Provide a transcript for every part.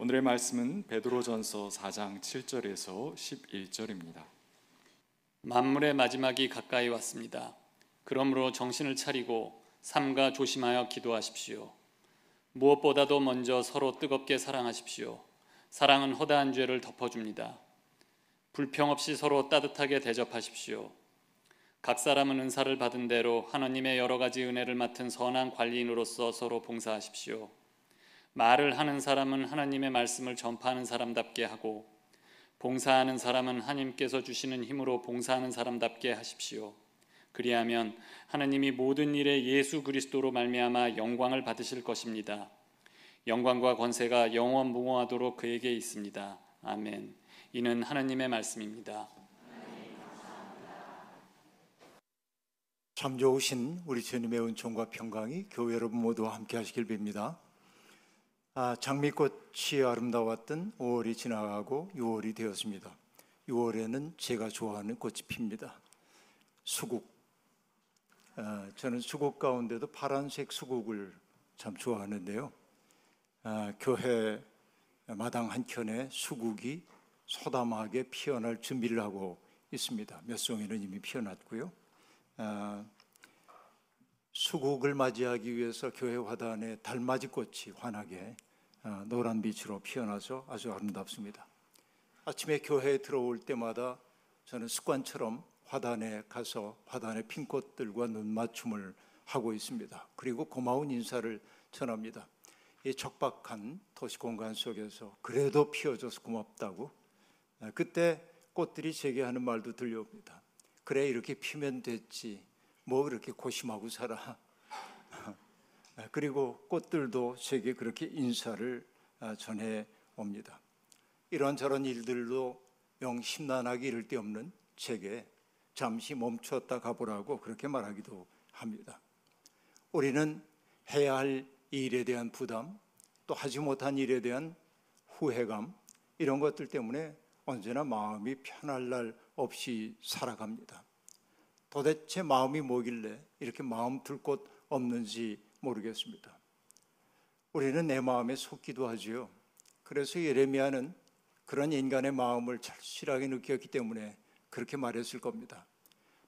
오늘의 말씀은 베드로전서 4장 7절에서 11절입니다. 만물의 마지막이 가까이 왔습니다. 그러므로 정신을 차리고 삼가 조심하여 기도하십시오. 무엇보다도 먼저 서로 뜨겁게 사랑하십시오. 사랑은 허다한 죄를 덮어줍니다. 불평 없이 서로 따뜻하게 대접하십시오. 각 사람은 은사를 받은 대로 하나님의 여러 가지 은혜를 맡은 선한 관리인으로서 서로 봉사하십시오. 말을 하는 사람은 하나님의 말씀을 전파하는 사람답게 하고 봉사하는 사람은 하나님께서 주시는 힘으로 봉사하는 사람답게 하십시오. 그리하면 하나님이 모든 일에 예수 그리스도로 말미암아 영광을 받으실 것입니다. 영광과 권세가 영원 무궁하도록 그에게 있습니다. 아멘. 이는 하나님의 말씀입니다. 참 좋으신 우리 주님의 은총과 평강이 교회 여러분 모두와 함께 하시길 빕니다. 아, 장미꽃이 아름다웠던 5월이 지나가고 6월이 되었습니다. 6월에는 제가 좋아하는 꽃이 핍니다. 수국. 아, 저는 수국 가운데도 파란색 수국을 참 좋아하는데요. 아, 교회 마당 한켠에 수국이 소담하게 피어날 준비를 하고 있습니다. 몇 송이는 이미 피어났고요. 아, 수국을 맞이하기 위해서 교회 화단에 달맞이 꽃이 환하게 아, 노란 빛으로 피어나서 아주 아름답습니다. 아침에 교회에 들어올 때마다 저는 습관처럼 화단에 가서 화단의 핀 꽃들과 눈 맞춤을 하고 있습니다. 그리고 고마운 인사를 전합니다. 이 척박한 도시 공간 속에서 그래도 피어줘서 고맙다고 아, 그때 꽃들이 제게 하는 말도 들려옵니다. 그래 이렇게 피면 됐지 뭐 그렇게 고심하고 살아 그리고 꽃들도 제게 그렇게 인사를 아, 전해 옵니다 이런저런 일들도 영 심란하게 이를 데 없는 제게 잠시 멈췄다 가보라고 그렇게 말하기도 합니다 우리는 해야 할 일에 대한 부담 또 하지 못한 일에 대한 후회감 이런 것들 때문에 언제나 마음이 편할 날 없이 살아갑니다. 도대체 마음이 뭐길래 이렇게 마음 둘 곳 없는지 모르겠습니다. 우리는 내 마음에 속기도 하지요. 그래서 예레미야는 그런 인간의 마음을 절실하게 느꼈기 때문에 그렇게 말했을 겁니다.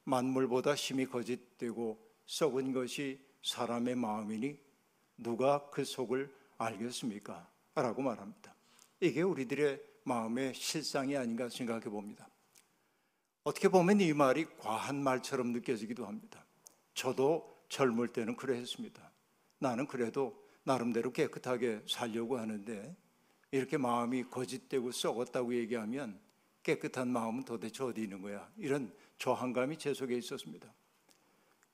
만물보다 심히 거짓되고 썩은 것이 사람의 마음이니 누가 그 속을 알겠습니까? 라고 말합니다. 이게 우리들의 마음의 실상이 아닌가 생각해 봅니다. 어떻게 보면 이 말이 과한 말처럼 느껴지기도 합니다. 저도 젊을 때는 그래 했습니다. 나는 그래도 나름대로 깨끗하게 살려고 하는데 이렇게 마음이 거짓되고 썩었다고 얘기하면 깨끗한 마음은 도대체 어디 있는 거야? 이런 저항감이 제 속에 있었습니다.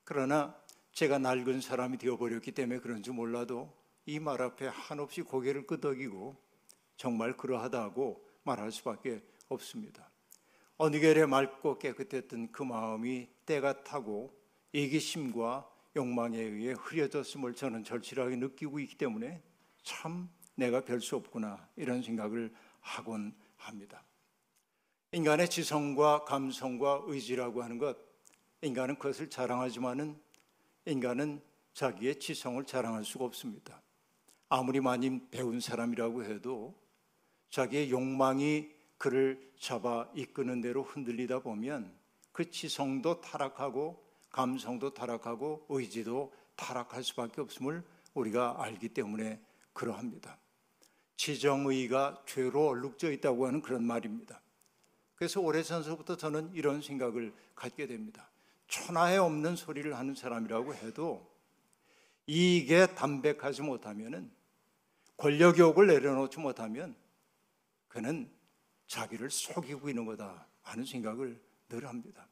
그러나 제가 낡은 사람이 되어버렸기 때문에 그런지 몰라도 이 말 앞에 한없이 고개를 끄덕이고 정말 그러하다고 말할 수밖에 없습니다. 어느 결에 맑고 깨끗했던 그 마음이 때가 타고 이기심과 욕망에 의해 흐려졌음을 저는 절실하게 느끼고 있기 때문에 참 내가 별 수 없구나 이런 생각을 하곤 합니다. 인간의 지성과 감성과 의지라고 하는 것, 인간은 그것을 자랑하지만은 인간은 자기의 지성을 자랑할 수가 없습니다. 아무리 많이 배운 사람이라고 해도 자기의 욕망이 그를 잡아 이끄는 대로 흔들리다 보면 그 지성도 타락하고 감성도 타락하고 의지도 타락할 수밖에 없음을 우리가 알기 때문에 그러합니다. 지정의가 죄로 얼룩져 있다고 하는 그런 말입니다. 그래서 오래전서부터 저는 이런 생각을 갖게 됩니다. 천하에 없는 소리를 하는 사람이라고 해도 이익에 담백하지 못하면은 권력욕을 내려놓지 못하면 그는 자기를 속이고 있는 거다 하는 생각을 늘 합니다.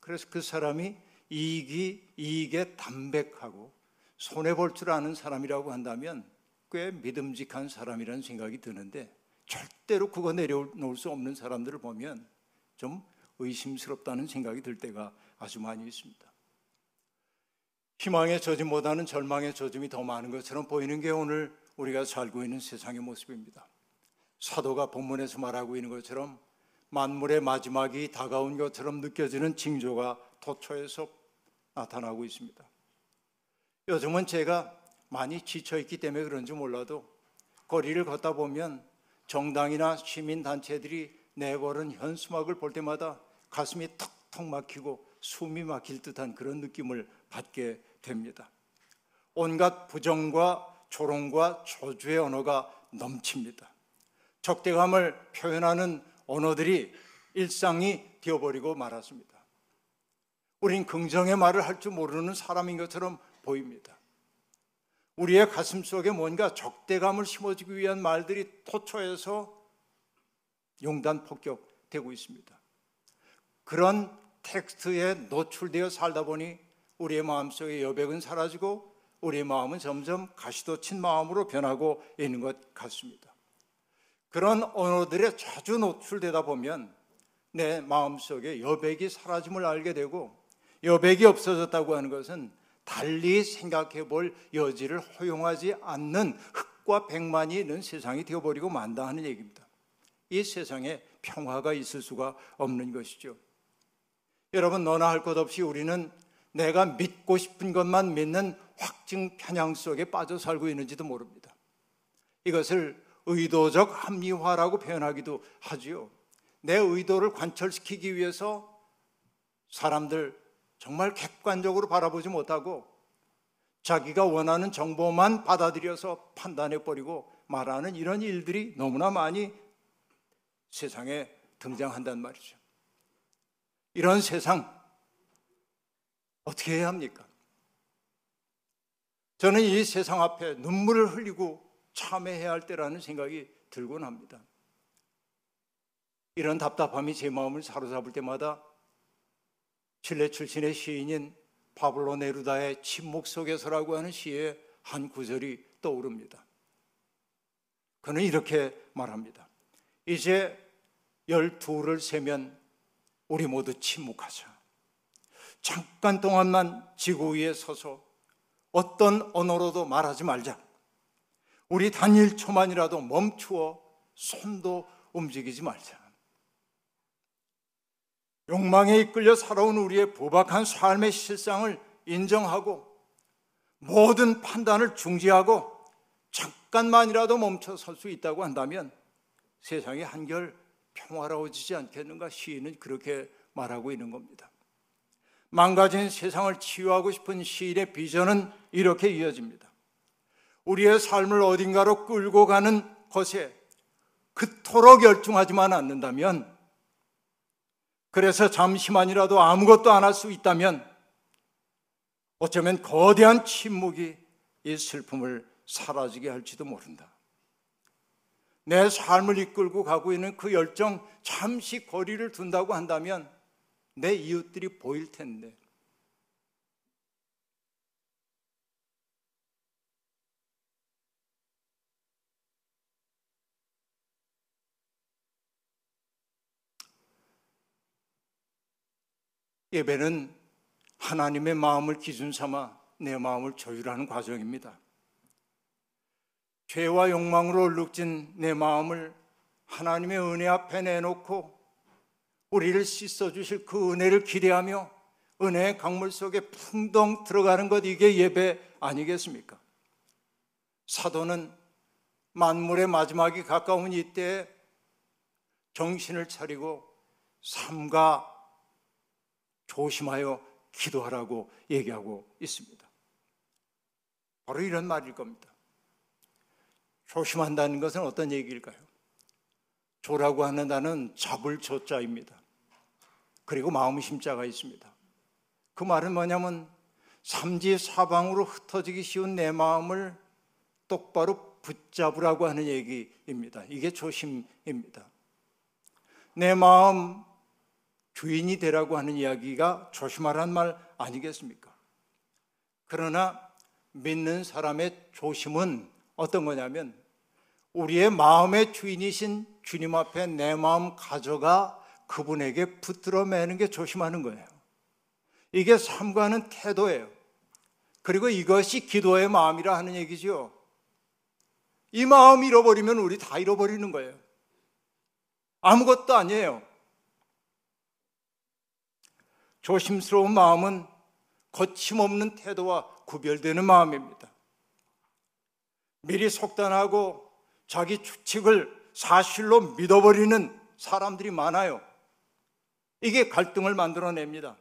그래서 그 사람이 이익이 이익에 담백하고 손해 볼 줄 아는 사람이라고 한다면 꽤 믿음직한 사람이라는 생각이 드는데 절대로 그거 내려놓을 수 없는 사람들을 보면 좀 의심스럽다는 생각이 들 때가 아주 많이 있습니다. 희망의 저짐보다는 절망의 저짐이 더 많은 것처럼 보이는 게 오늘 우리가 살고 있는 세상의 모습입니다. 사도가 본문에서 말하고 있는 것처럼 만물의 마지막이 다가온 것처럼 느껴지는 징조가 도처에서 나타나고 있습니다. 요즘은 제가 많이 지쳐 있기 때문에 그런지 몰라도 거리를 걷다 보면 정당이나 시민 단체들이 내걸은 현수막을 볼 때마다 가슴이 턱턱 막히고 숨이 막힐 듯한 그런 느낌을 받게 됩니다. 온갖 부정과 조롱과 저주의 언어가 넘칩니다. 적대감을 표현하는 언어들이 일상이 되어버리고 말았습니다. 우린 긍정의 말을 할 줄 모르는 사람인 것처럼 보입니다. 우리의 가슴 속에 뭔가 적대감을 심어주기 위한 말들이 토초해서 용단 폭격되고 있습니다. 그런 텍스트에 노출되어 살다 보니 우리의 마음속의 여백은 사라지고 우리의 마음은 점점 가시도 친 마음으로 변하고 있는 것 같습니다. 그런 언어들에 자주 노출되다 보면 내 마음속에 여백이 사라짐을 알게 되고 여백이 없어졌다고 하는 것은 달리 생각해 볼 여지를 허용하지 않는 흑과 백만이 있는 세상이 되어버리고 만다 하는 얘기입니다. 이 세상에 평화가 있을 수가 없는 것이죠. 여러분 너나 할 것 없이 우리는 내가 믿고 싶은 것만 믿는 확증 편향 속에 빠져 살고 있는지도 모릅니다. 이것을 의도적 합리화라고 표현하기도 하지요. 내 의도를 관철시키기 위해서 사람들 정말 객관적으로 바라보지 못하고 자기가 원하는 정보만 받아들여서 판단해 버리고 말하는 이런 일들이 너무나 많이 세상에 등장한단 말이죠. 이런 세상 어떻게 해야 합니까? 저는 이 세상 앞에 눈물을 흘리고 참회해야 할 때라는 생각이 들곤 합니다. 이런 답답함이 제 마음을 사로잡을 때마다 칠레 출신의 시인인 파블로 네루다의 침묵 속에서라고 하는 시의 한 구절이 떠오릅니다. 그는 이렇게 말합니다. 이제 열두를 세면 우리 모두 침묵하자. 잠깐 동안만 지구 위에 서서 어떤 언어로도 말하지 말자. 우리 단 1초만이라도 멈추어 손도 움직이지 말자. 욕망에 이끌려 살아온 우리의 부박한 삶의 실상을 인정하고 모든 판단을 중지하고 잠깐만이라도 멈춰 설 수 있다고 한다면 세상이 한결 평화로워지지 않겠는가 시인은 그렇게 말하고 있는 겁니다. 망가진 세상을 치유하고 싶은 시인의 비전은 이렇게 이어집니다. 우리의 삶을 어딘가로 끌고 가는 것에 그토록 열중하지만 않는다면 그래서 잠시만이라도 아무것도 안 할 수 있다면 어쩌면 거대한 침묵이 이 슬픔을 사라지게 할지도 모른다. 내 삶을 이끌고 가고 있는 그 열정 잠시 거리를 둔다고 한다면 내 이웃들이 보일 텐데 예배는 하나님의 마음을 기준 삼아 내 마음을 조율하는 과정입니다. 죄와 욕망으로 얼룩진 내 마음을 하나님의 은혜 앞에 내놓고 우리를 씻어 주실 그 은혜를 기대하며 은혜의 강물 속에 풍덩 들어가는 것 이게 예배 아니겠습니까? 사도는 만물의 마지막이 가까운 이때 정신을 차리고 삼가 조심하여 기도하라고 얘기하고 있습니다. 바로 이런 말일 겁니다. 조심한다는 것은 어떤 얘기일까요? 조라고 하는 단은 잡을 조자입니다. 그리고 마음 심자가 있습니다. 그 말은 뭐냐면 삼지 사방으로 흩어지기 쉬운 내 마음을 똑바로 붙잡으라고 하는 얘기입니다. 이게 조심입니다. 내 마음 주인이 되라고 하는 이야기가 조심하라는 말 아니겠습니까? 그러나 믿는 사람의 조심은 어떤 거냐면 우리의 마음의 주인이신 주님 앞에 내 마음 가져가 그분에게 붙들어 매는 게 조심하는 거예요. 이게 삼가는 태도예요. 그리고 이것이 기도의 마음이라 하는 얘기죠. 이 마음 잃어버리면 우리 다 잃어버리는 거예요. 아무것도 아니에요. 조심스러운 마음은 거침없는 태도와 구별되는 마음입니다. 미리 속단하고 자기 추측을 사실로 믿어버리는 사람들이 많아요. 이게 갈등을 만들어냅니다.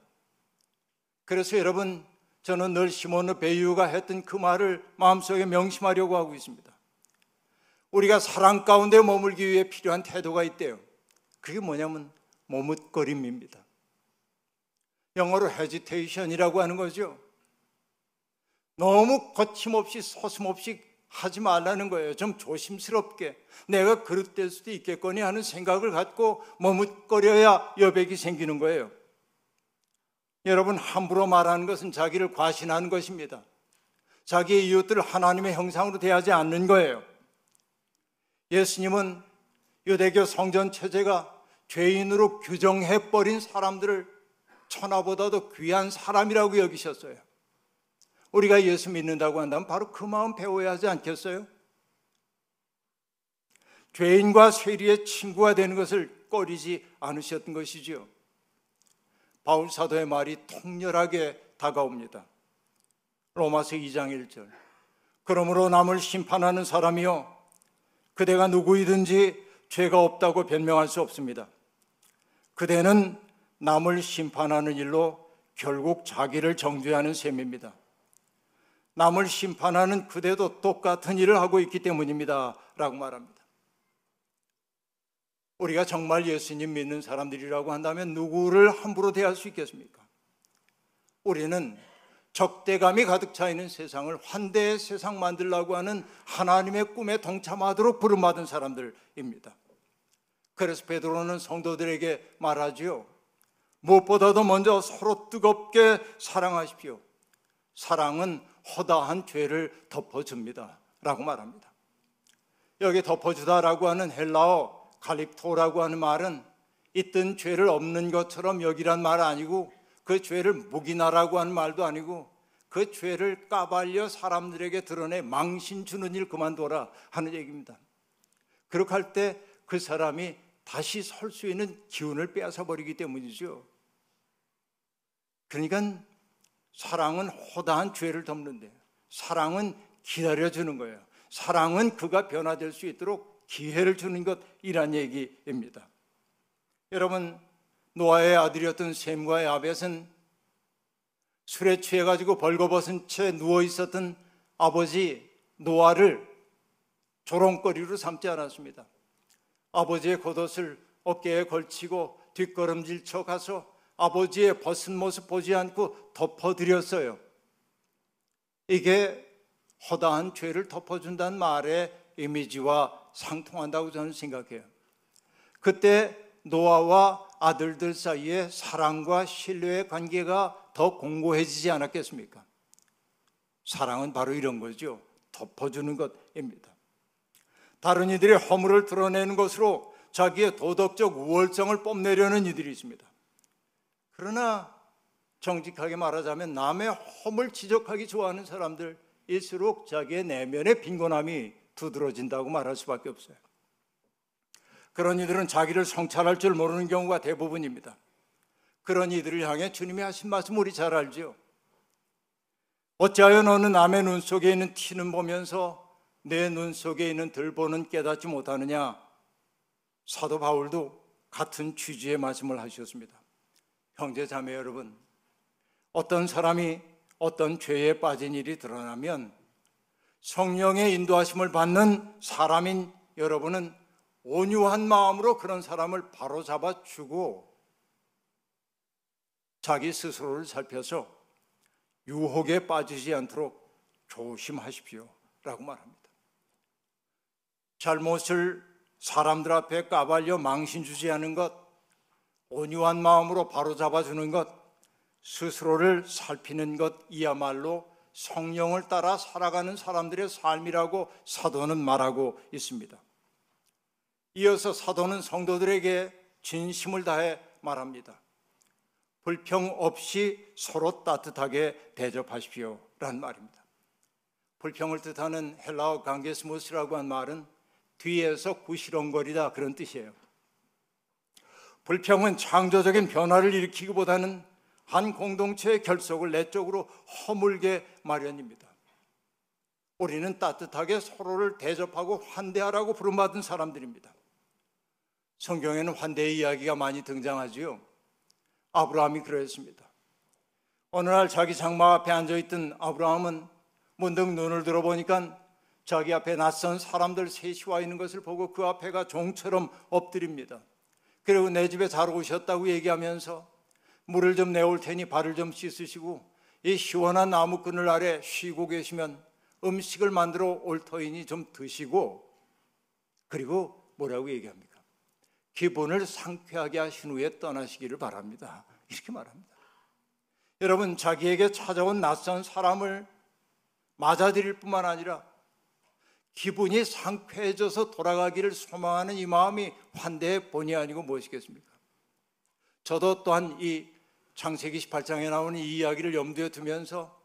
그래서 여러분, 저는 늘 시몬 베이유가 했던 그 말을 마음속에 명심하려고 하고 있습니다. 우리가 사랑 가운데 머물기 위해 필요한 태도가 있대요. 그게 뭐냐면 머뭇거림입니다. 영어로 hesitation이라고 하는 거죠. 너무 거침없이 서슴없이 하지 말라는 거예요. 좀 조심스럽게 내가 그릇될 수도 있겠거니 하는 생각을 갖고 머뭇거려야 여백이 생기는 거예요. 여러분 함부로 말하는 것은 자기를 과신하는 것입니다. 자기의 이웃들을 하나님의 형상으로 대하지 않는 거예요. 예수님은 유대교 성전 체제가 죄인으로 규정해 버린 사람들을 천하보다도 귀한 사람이라고 여기셨어요. 우리가 예수 믿는다고 한다면 바로 그 마음 배워야 하지 않겠어요? 죄인과 세리의 친구가 되는 것을 꺼리지 않으셨던 것이지요. 바울 사도의 말이 통렬하게 다가옵니다. 로마서 2장 1절. 그러므로 남을 심판하는 사람이요 그대가 누구이든지 죄가 없다고 변명할 수 없습니다. 그대는 남을 심판하는 일로 결국 자기를 정죄하는 셈입니다. 남을 심판하는 그대도 똑같은 일을 하고 있기 때문입니다. 라고 말합니다. 우리가 정말 예수님 믿는 사람들이라고 한다면 누구를 함부로 대할 수 있겠습니까? 우리는 적대감이 가득 차 있는 세상을 환대의 세상 만들라고 하는 하나님의 꿈에 동참하도록 부름받은 사람들입니다. 그래서 베드로는 성도들에게 말하지요. 무엇보다도 먼저 서로 뜨겁게 사랑하십시오. 사랑은 허다한 죄를 덮어줍니다. 라고 말합니다. 여기 덮어주다라고 하는 헬라어 갈립토라고 하는 말은 있던 죄를 없는 것처럼 여기란 말 아니고 그 죄를 묵인하라고 하는 말도 아니고 그 죄를 까발려 사람들에게 드러내 망신 주는 일 그만둬라 하는 얘기입니다. 그렇게 할 때 그 사람이 다시 설 수 있는 기운을 빼앗아 버리기 때문이죠. 그러니까 사랑은 호다한 죄를 덮는데 사랑은 기다려주는 거예요. 사랑은 그가 변화될 수 있도록 기회를 주는 것이란 얘기입니다. 여러분 노아의 아들이었던 셈과 야벳은 술에 취해가지고 벌거벗은 채 누워 있었던 아버지 노아를 조롱거리로 삼지 않았습니다. 아버지의 겉옷을 어깨에 걸치고 뒷걸음질 쳐 가서 아버지의 벗은 모습 보지 않고 덮어드렸어요. 이게 허다한 죄를 덮어준다는 말의 이미지와 상통한다고 저는 생각해요. 그때 노아와 아들들 사이에 사랑과 신뢰의 관계가 더 공고해지지 않았겠습니까? 사랑은 바로 이런 거죠. 덮어주는 것입니다. 다른 이들의 허물을 드러내는 것으로 자기의 도덕적 우월성을 뽐내려는 이들이 있습니다. 그러나 정직하게 말하자면 남의 험을 지적하기 좋아하는 사람들일수록 자기의 내면의 빈곤함이 두드러진다고 말할 수밖에 없어요. 그런 이들은 자기를 성찰할 줄 모르는 경우가 대부분입니다. 그런 이들을 향해 주님이 하신 말씀 우리 잘 알죠. 어찌하여 너는 남의 눈 속에 있는 티는 보면서 내 눈 속에 있는 들보는 깨닫지 못하느냐? 사도 바울도 같은 취지의 말씀을 하셨습니다. 형제 자매 여러분, 어떤 사람이 어떤 죄에 빠진 일이 드러나면 성령의 인도하심을 받는 사람인 여러분은 온유한 마음으로 그런 사람을 바로 잡아 주고 자기 스스로를 살펴서 유혹에 빠지지 않도록 조심하십시오. 라고 말합니다. 잘못을 사람들 앞에 까발려 망신 주지 않은 것, 온유한 마음으로 바로 잡아 주는 것, 스스로를 살피는 것이야말로 성령을 따라 살아가는 사람들의 삶이라고 사도는 말하고 있습니다. 이어서 사도는 성도들에게 진심을 다해 말합니다. 불평 없이 서로 따뜻하게 대접하십시오. 라는 말입니다. 불평을 뜻하는 헬라어 강게스모스라고 한 말은 뒤에서 구시렁거리다 그런 뜻이에요. 불평은 창조적인 변화를 일으키기보다는 한 공동체의 결속을 내적으로 허물게 마련입니다. 우리는 따뜻하게 서로를 대접하고 환대하라고 부름받은 사람들입니다. 성경에는 환대의 이야기가 많이 등장하지요. 아브라함이 그랬습니다. 어느 날 자기 장막 앞에 앉아 있던 아브라함은 문득 눈을 들어보니까 자기 앞에 낯선 사람들 셋이 와 있는 것을 보고 그 앞에가 종처럼 엎드립니다. 그리고 내 집에 잘 오셨다고 얘기하면서 물을 좀 내올 테니 발을 좀 씻으시고 이 시원한 나무끈을 아래 쉬고 계시면 음식을 만들어 올 터이니 좀 드시고 그리고 뭐라고 얘기합니까? 기분을 상쾌하게 하신 후에 떠나시기를 바랍니다. 이렇게 말합니다. 여러분 자기에게 찾아온 낯선 사람을 맞아들일 뿐만 아니라 기분이 상쾌해져서 돌아가기를 소망하는 이 마음이 환대의 본이 아니고 무엇이겠습니까? 저도 또한 이 창세기 18장에 나오는 이 이야기를 염두에 두면서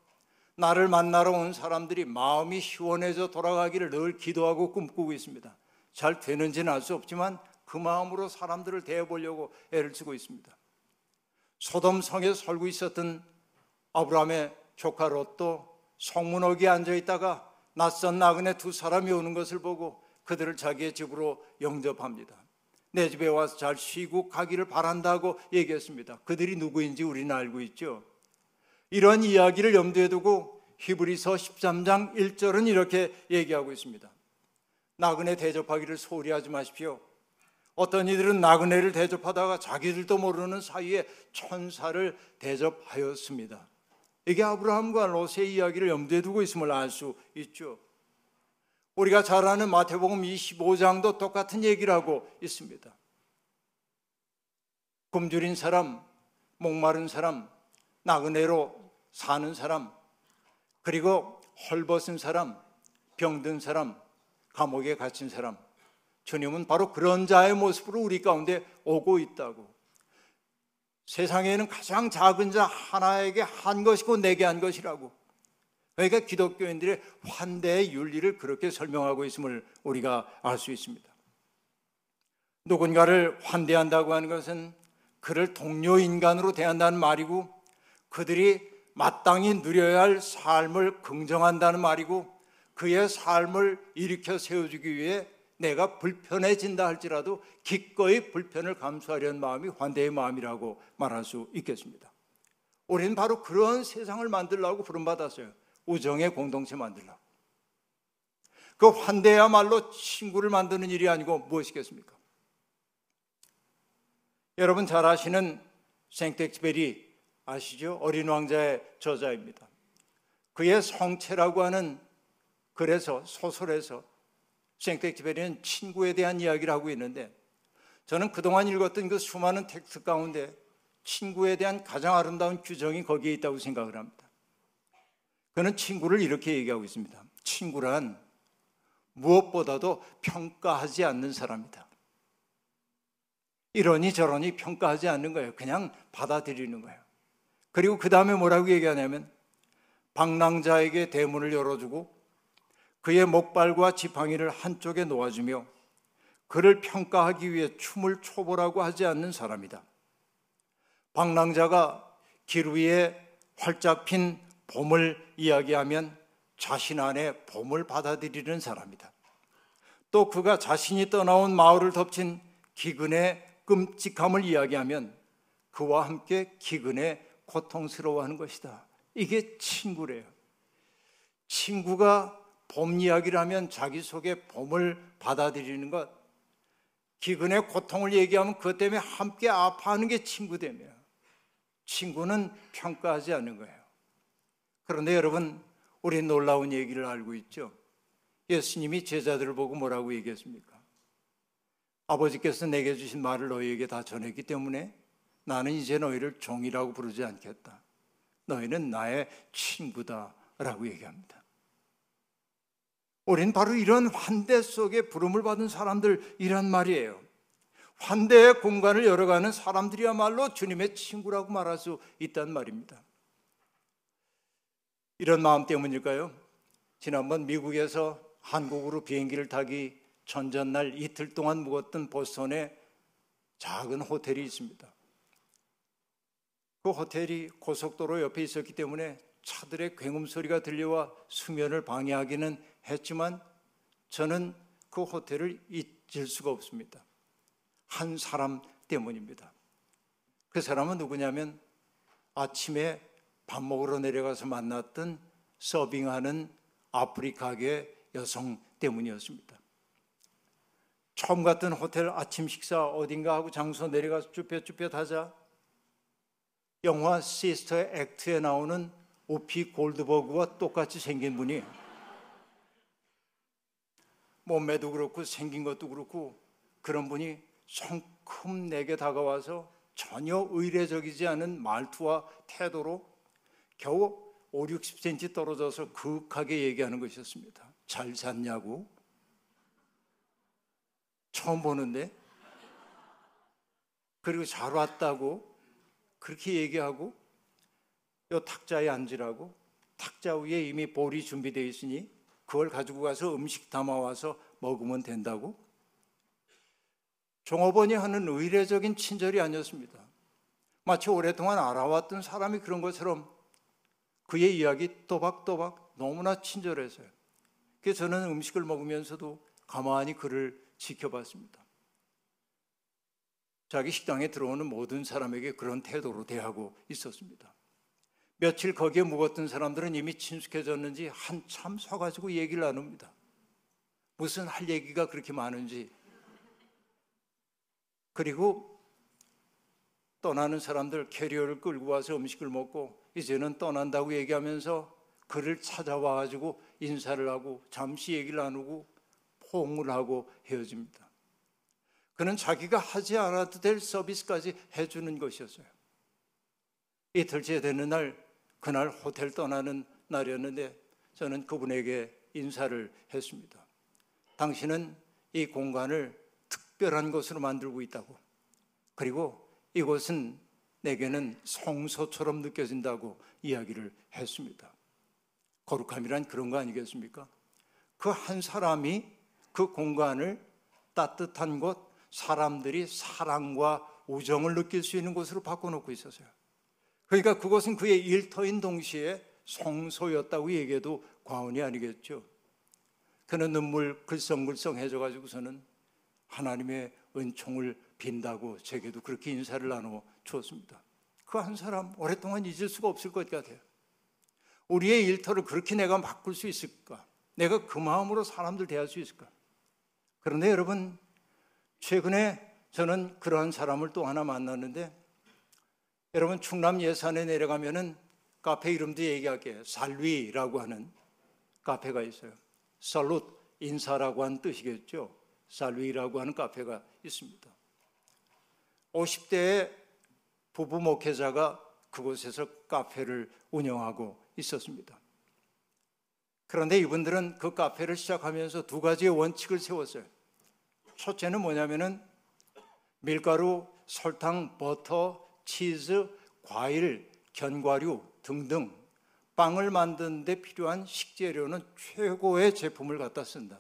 나를 만나러 온 사람들이 마음이 시원해져 돌아가기를 늘 기도하고 꿈꾸고 있습니다. 잘 되는지는 알 수 없지만 그 마음으로 사람들을 대해보려고 애를 쓰고 있습니다. 소돔 성에 살고 있었던 아브라함의 조카 롯도 성문옥에 앉아 있다가 낯선 나그네 두 사람이 오는 것을 보고 그들을 자기의 집으로 영접합니다. 내 집에 와서 잘 쉬고 가기를 바란다고 얘기했습니다. 그들이 누구인지 우리는 알고 있죠. 이런 이야기를 염두에 두고 히브리서 13장 1절은 이렇게 얘기하고 있습니다. 나그네 대접하기를 소홀히 하지 마십시오. 어떤 이들은 나그네를 대접하다가 자기들도 모르는 사이에 천사를 대접하였습니다. 이게 아브라함과 롯의 이야기를 염두에 두고 있음을 알 수 있죠. 우리가 잘 아는 마태복음 25장도 똑같은 얘기를 하고 있습니다. 굶주린 사람, 목마른 사람, 나그네로 사는 사람, 그리고 헐벗은 사람, 병든 사람, 감옥에 갇힌 사람, 주님은 바로 그런 자의 모습으로 우리 가운데 오고 있다고. 세상에는 가장 작은 자 하나에게 한 것이고 내게 한 것이라고. 그러니까 기독교인들의 환대의 윤리를 그렇게 설명하고 있음을 우리가 알 수 있습니다. 누군가를 환대한다고 하는 것은 그를 동료 인간으로 대한다는 말이고 그들이 마땅히 누려야 할 삶을 긍정한다는 말이고 그의 삶을 일으켜 세워주기 위해 내가 불편해진다 할지라도 기꺼이 불편을 감수하려는 마음이 환대의 마음이라고 말할 수 있겠습니다. 우리는 바로 그런 세상을 만들려고 부름받았어요. 우정의 공동체 만들려고. 그 환대야말로 친구를 만드는 일이 아니고 무엇이겠습니까? 여러분 잘 아시는 생텍스베리 아시죠? 어린 왕자의 저자입니다. 그의 성체라고 하는 글에서 소설에서 생텍스베리는 친구에 대한 이야기를 하고 있는데 저는 그동안 읽었던 그 수많은 텍스트 가운데 친구에 대한 가장 아름다운 규정이 거기에 있다고 생각을 합니다. 그는 친구를 이렇게 얘기하고 있습니다. 친구란 무엇보다도 평가하지 않는 사람이다. 이러니 저러니 평가하지 않는 거예요. 그냥 받아들이는 거예요. 그리고 그 다음에 뭐라고 얘기하냐면 방랑자에게 대문을 열어주고 그의 목발과 지팡이를 한쪽에 놓아주며 그를 평가하기 위해 춤을 춰보라고 하지 않는 사람이다. 방랑자가 길 위에 활짝 핀 봄을 이야기하면 자신 안에 봄을 받아들이는 사람이다. 또 그가 자신이 떠나온 마을을 덮친 기근의 끔찍함을 이야기하면 그와 함께 기근에 고통스러워하는 것이다. 이게 친구래요. 친구가 봄 이야기를 하면 자기 속에 봄을 받아들이는 것, 기근의 고통을 얘기하면 그것 때문에 함께 아파하는 게 친구되며 친구는 평가하지 않는 거예요. 그런데 여러분, 우리 놀라운 얘기를 알고 있죠. 예수님이 제자들을 보고 뭐라고 얘기했습니까? 아버지께서 내게 주신 말을 너희에게 다 전했기 때문에 나는 이제 너희를 종이라고 부르지 않겠다. 너희는 나의 친구다라고 얘기합니다. 우린 바로 이런 환대 속에 부름을 받은 사람들이란 말이에요. 환대의 공간을 열어가는 사람들이야말로 주님의 친구라고 말할 수 있단 말입니다. 이런 마음 때문일까요? 지난번 미국에서 한국으로 비행기를 타기 전전날 이틀 동안 묵었던 보스턴에 작은 호텔이 있습니다. 그 호텔이 고속도로 옆에 있었기 때문에 차들의 굉음 소리가 들려와 수면을 방해하기는 했지만 저는 그 호텔을 잊을 수가 없습니다. 한 사람 때문입니다. 그 사람은 누구냐면 아침에 밥 먹으러 내려가서 만났던 서빙하는 아프리카계 여성 때문이었습니다. 처음 갔던 호텔 아침 식사 어딘가 하고 장소 내려가서 쭈뼛쭈뼛 하자 영화 시스터 액트에 나오는 오피 골드버그와 똑같이 생긴 분이 몸매도 그렇고 생긴 것도 그렇고 그런 분이 성큼 내게 다가와서 전혀 의례적이지 않은 말투와 태도로 겨우 5, 60cm 떨어져서 그윽하게 얘기하는 것이었습니다. 잘 잤냐고? 처음 보는데? 그리고 잘 왔다고? 그렇게 얘기하고 요 탁자에 앉으라고 탁자 위에 이미 볼이 준비되어 있으니 그걸 가지고 가서 음식 담아와서 먹으면 된다고? 종업원이 하는 의례적인 친절이 아니었습니다. 마치 오랫동안 알아왔던 사람이 그런 것처럼 그의 이야기 또박또박 너무나 친절해서요. 그래서 저는 음식을 먹으면서도 가만히 그를 지켜봤습니다. 자기 식당에 들어오는 모든 사람에게 그런 태도로 대하고 있었습니다. 며칠 거기에 묵었던 사람들은 이미 친숙해졌는지 한참 서가지고 얘기를 나눕니다. 무슨 할 얘기가 그렇게 많은지. 그리고 떠나는 사람들 캐리어를 끌고 와서 음식을 먹고 이제는 떠난다고 얘기하면서 그를 찾아와 가지고 인사를 하고 잠시 얘기를 나누고 포옹을 하고 헤어집니다. 그는 자기가 하지 않아도 될 서비스까지 해주는 것이었어요. 이틀째 되는 날, 그날 호텔 떠나는 날이었는데 저는 그분에게 인사를 했습니다. 당신은 이 공간을 특별한 곳으로 만들고 있다고. 그리고 이곳은 내게는 성소처럼 느껴진다고 이야기를 했습니다. 거룩함이란 그런 거 아니겠습니까? 그 한 사람이 그 공간을 따뜻한 곳, 사람들이 사랑과 우정을 느낄 수 있는 곳으로 바꿔놓고 있었어요. 그러니까 그것은 그의 일터인 동시에 성소였다고 얘기해도 과언이 아니겠죠. 그는 눈물 글썽글썽해져 가지고서는 하나님의 은총을 빈다고 제게도 그렇게 인사를 나누어 주었습니다. 그 한 사람 오랫동안 잊을 수가 없을 것 같아요. 우리의 일터를 그렇게 내가 바꿀 수 있을까? 내가 그 마음으로 사람들 대할 수 있을까? 그런데 여러분, 최근에 저는 그러한 사람을 또 하나 만났는데, 여러분, 충남 예산에 내려가면은 카페 이름도 얘기할게요. 살위라고 하는 카페가 있어요. 살룻, 인사라고 하는 뜻이겠죠. 살위라고 하는 카페가 있습니다. 50대의 부부 목회자가 그곳에서 카페를 운영하고 있었습니다. 그런데 이분들은 그 카페를 시작하면서 두 가지의 원칙을 세웠어요. 첫째는 뭐냐면은 밀가루, 설탕, 버터, 치즈, 과일, 견과류 등등 빵을 만드는 데 필요한 식재료는 최고의 제품을 갖다 쓴다.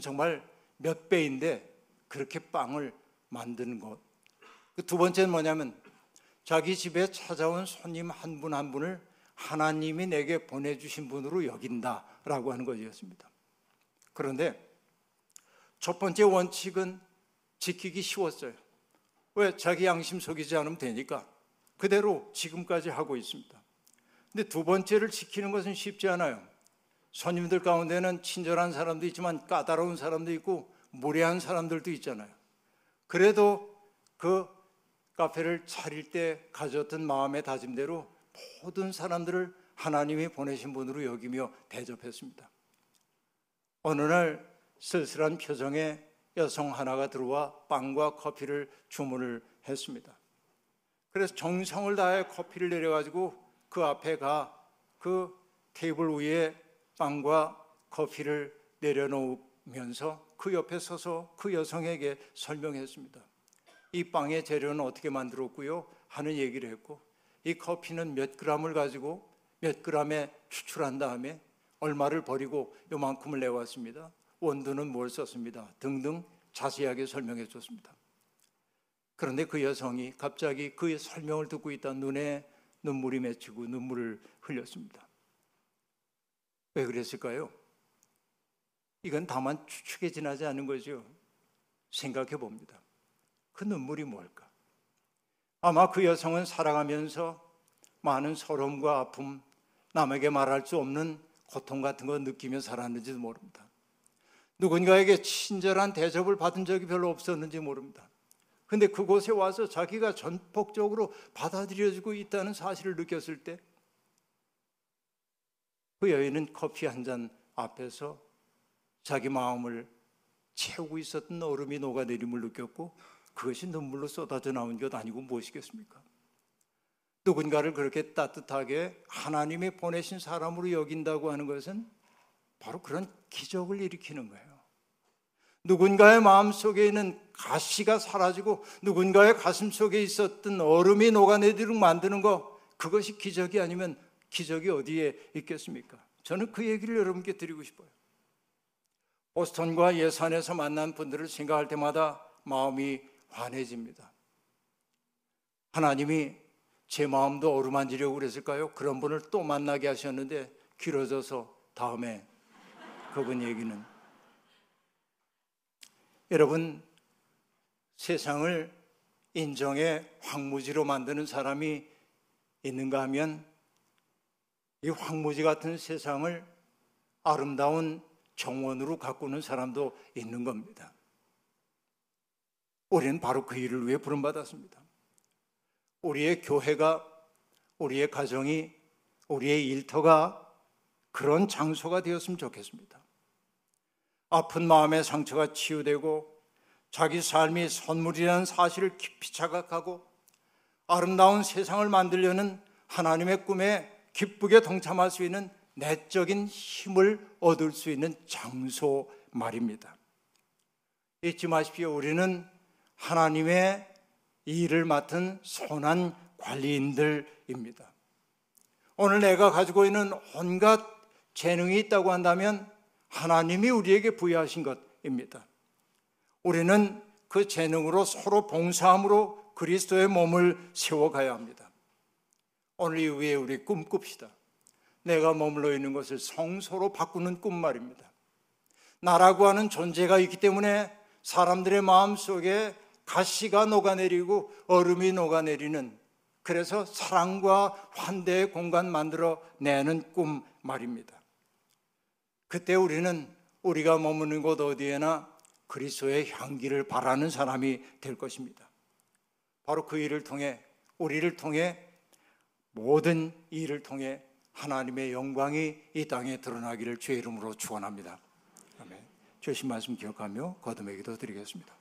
정말 몇 배인데 그렇게 빵을 만드는 것. 그두 번째는 뭐냐면 자기 집에 찾아온 손님 한분한 분을 하나님이 내게 보내주신 분으로 여긴다라고 하는 것이었습니다. 그런데 첫 번째 원칙은 지키기 쉬웠어요. 왜? 자기 양심 속이지 않으면 되니까. 그대로 지금까지 하고 있습니다. 근데 두 번째를 지키는 것은 쉽지 않아요. 손님들 가운데는 친절한 사람도 있지만 까다로운 사람도 있고 무례한 사람들도 있잖아요. 그래도 그 카페를 차릴 때 가졌던 마음의 다짐대로 모든 사람들을 하나님이 보내신 분으로 여기며 대접했습니다. 어느 날 쓸쓸한 표정의 여성 하나가 들어와 빵과 커피를 주문을 했습니다. 그래서 정성을 다해 커피를 내려가지고 그 앞에 가 그 테이블 위에 빵과 커피를 내려놓으면서 그 옆에 서서 그 여성에게 설명했습니다. 이 빵의 재료는 어떻게 만들었고요? 하는 얘기를 했고 이 커피는 몇 그램을 가지고 몇 그램에 추출한 다음에 얼마를 버리고 요만큼을 내왔습니다. 원두는 뭘 썼습니다. 등등 자세하게 설명해 줬습니다. 그런데 그 여성이 갑자기 그의 설명을 듣고 있다 눈에 눈물이 맺히고 눈물을 흘렸습니다. 왜 그랬을까요? 이건 다만 추측에 지나지 않은 거죠. 생각해 봅니다. 그 눈물이 뭘까? 아마 그 여성은 살아가면서 많은 서러움과 아픔, 남에게 말할 수 없는 고통 같은 거 느끼며 살았는지도 모릅니다. 누군가에게 친절한 대접을 받은 적이 별로 없었는지 모릅니다. 근데 그곳에 와서 자기가 전폭적으로 받아들여지고 있다는 사실을 느꼈을 때 그 여인은 커피 한 잔 앞에서 자기 마음을 채우고 있었던 얼음이 녹아내림을 느꼈고 그것이 눈물로 쏟아져 나온 것 아니고 무엇이겠습니까? 누군가를 그렇게 따뜻하게 하나님이 보내신 사람으로 여긴다고 하는 것은 바로 그런 기적을 일으키는 거예요. 누군가의 마음 속에 있는 가시가 사라지고 누군가의 가슴 속에 있었던 얼음이 녹아내도록 만드는 것 그것이 기적이 아니면 기적이 어디에 있겠습니까? 저는 그 얘기를 여러분께 드리고 싶어요. 보스턴과 예산에서 만난 분들을 생각할 때마다 마음이 환해집니다. 하나님이 제 마음도 어루만지려고 그랬을까요? 그런 분을 또 만나게 하셨는데 길어져서 다음에 그분 얘기는 여러분 세상을 인정의 황무지로 만드는 사람이 있는가 하면 이 황무지 같은 세상을 아름다운 정원으로 가꾸는 사람도 있는 겁니다. 우리는 바로 그 일을 위해 부름받았습니다. 우리의 교회가, 우리의 가정이, 우리의 일터가 그런 장소가 되었으면 좋겠습니다. 아픈 마음의 상처가 치유되고 자기 삶이 선물이라는 사실을 깊이 자각하고 아름다운 세상을 만들려는 하나님의 꿈에 기쁘게 동참할 수 있는 내적인 힘을 얻을 수 있는 장소 말입니다. 잊지 마십시오. 우리는 하나님의 일을 맡은 선한 관리인들입니다. 오늘 내가 가지고 있는 온갖 재능이 있다고 한다면 하나님이 우리에게 부여하신 것입니다. 우리는 그 재능으로 서로 봉사함으로 그리스도의 몸을 세워가야 합니다. 오늘 이후에 우리 꿈꿉시다. 내가 머물러 있는 것을 성소로 바꾸는 꿈 말입니다. 나라고 하는 존재가 있기 때문에 사람들의 마음 속에 가시가 녹아내리고 얼음이 녹아내리는 그래서 사랑과 환대의 공간 만들어 내는 꿈 말입니다. 그때 우리는 우리가 머무는 곳 어디에나 그리스도의 향기를 바라는 사람이 될 것입니다. 바로 그 일을 통해 우리를 통해 모든 일을 통해 하나님의 영광이 이 땅에 드러나기를 주의 이름으로 축원합니다. 아멘. 주신 말씀 기억하며 거듭의 기도 드리겠습니다.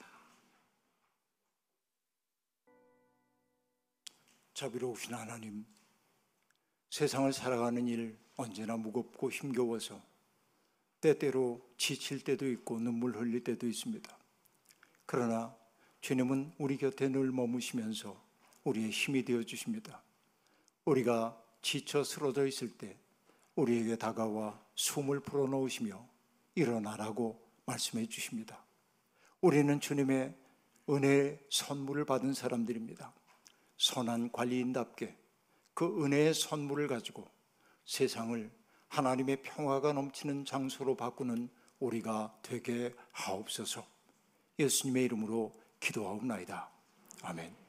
자비로우신 하나님, 세상을 살아가는 일 언제나 무겁고 힘겨워서 때때로 지칠 때도 있고 눈물 흘릴 때도 있습니다. 그러나 주님은 우리 곁에 늘 머무시면서 우리의 힘이 되어 주십니다. 우리가 지쳐 쓰러져 있을 때 우리에게 다가와 숨을 불어넣으시며 일어나라고 말씀해 주십니다. 우리는 주님의 은혜의 선물을 받은 사람들입니다. 선한 관리인답게 그 은혜의 선물을 가지고 세상을 하나님의 평화가 넘치는 장소로 바꾸는 우리가 되게 하옵소서. 예수님의 이름으로 기도하옵나이다. 아멘.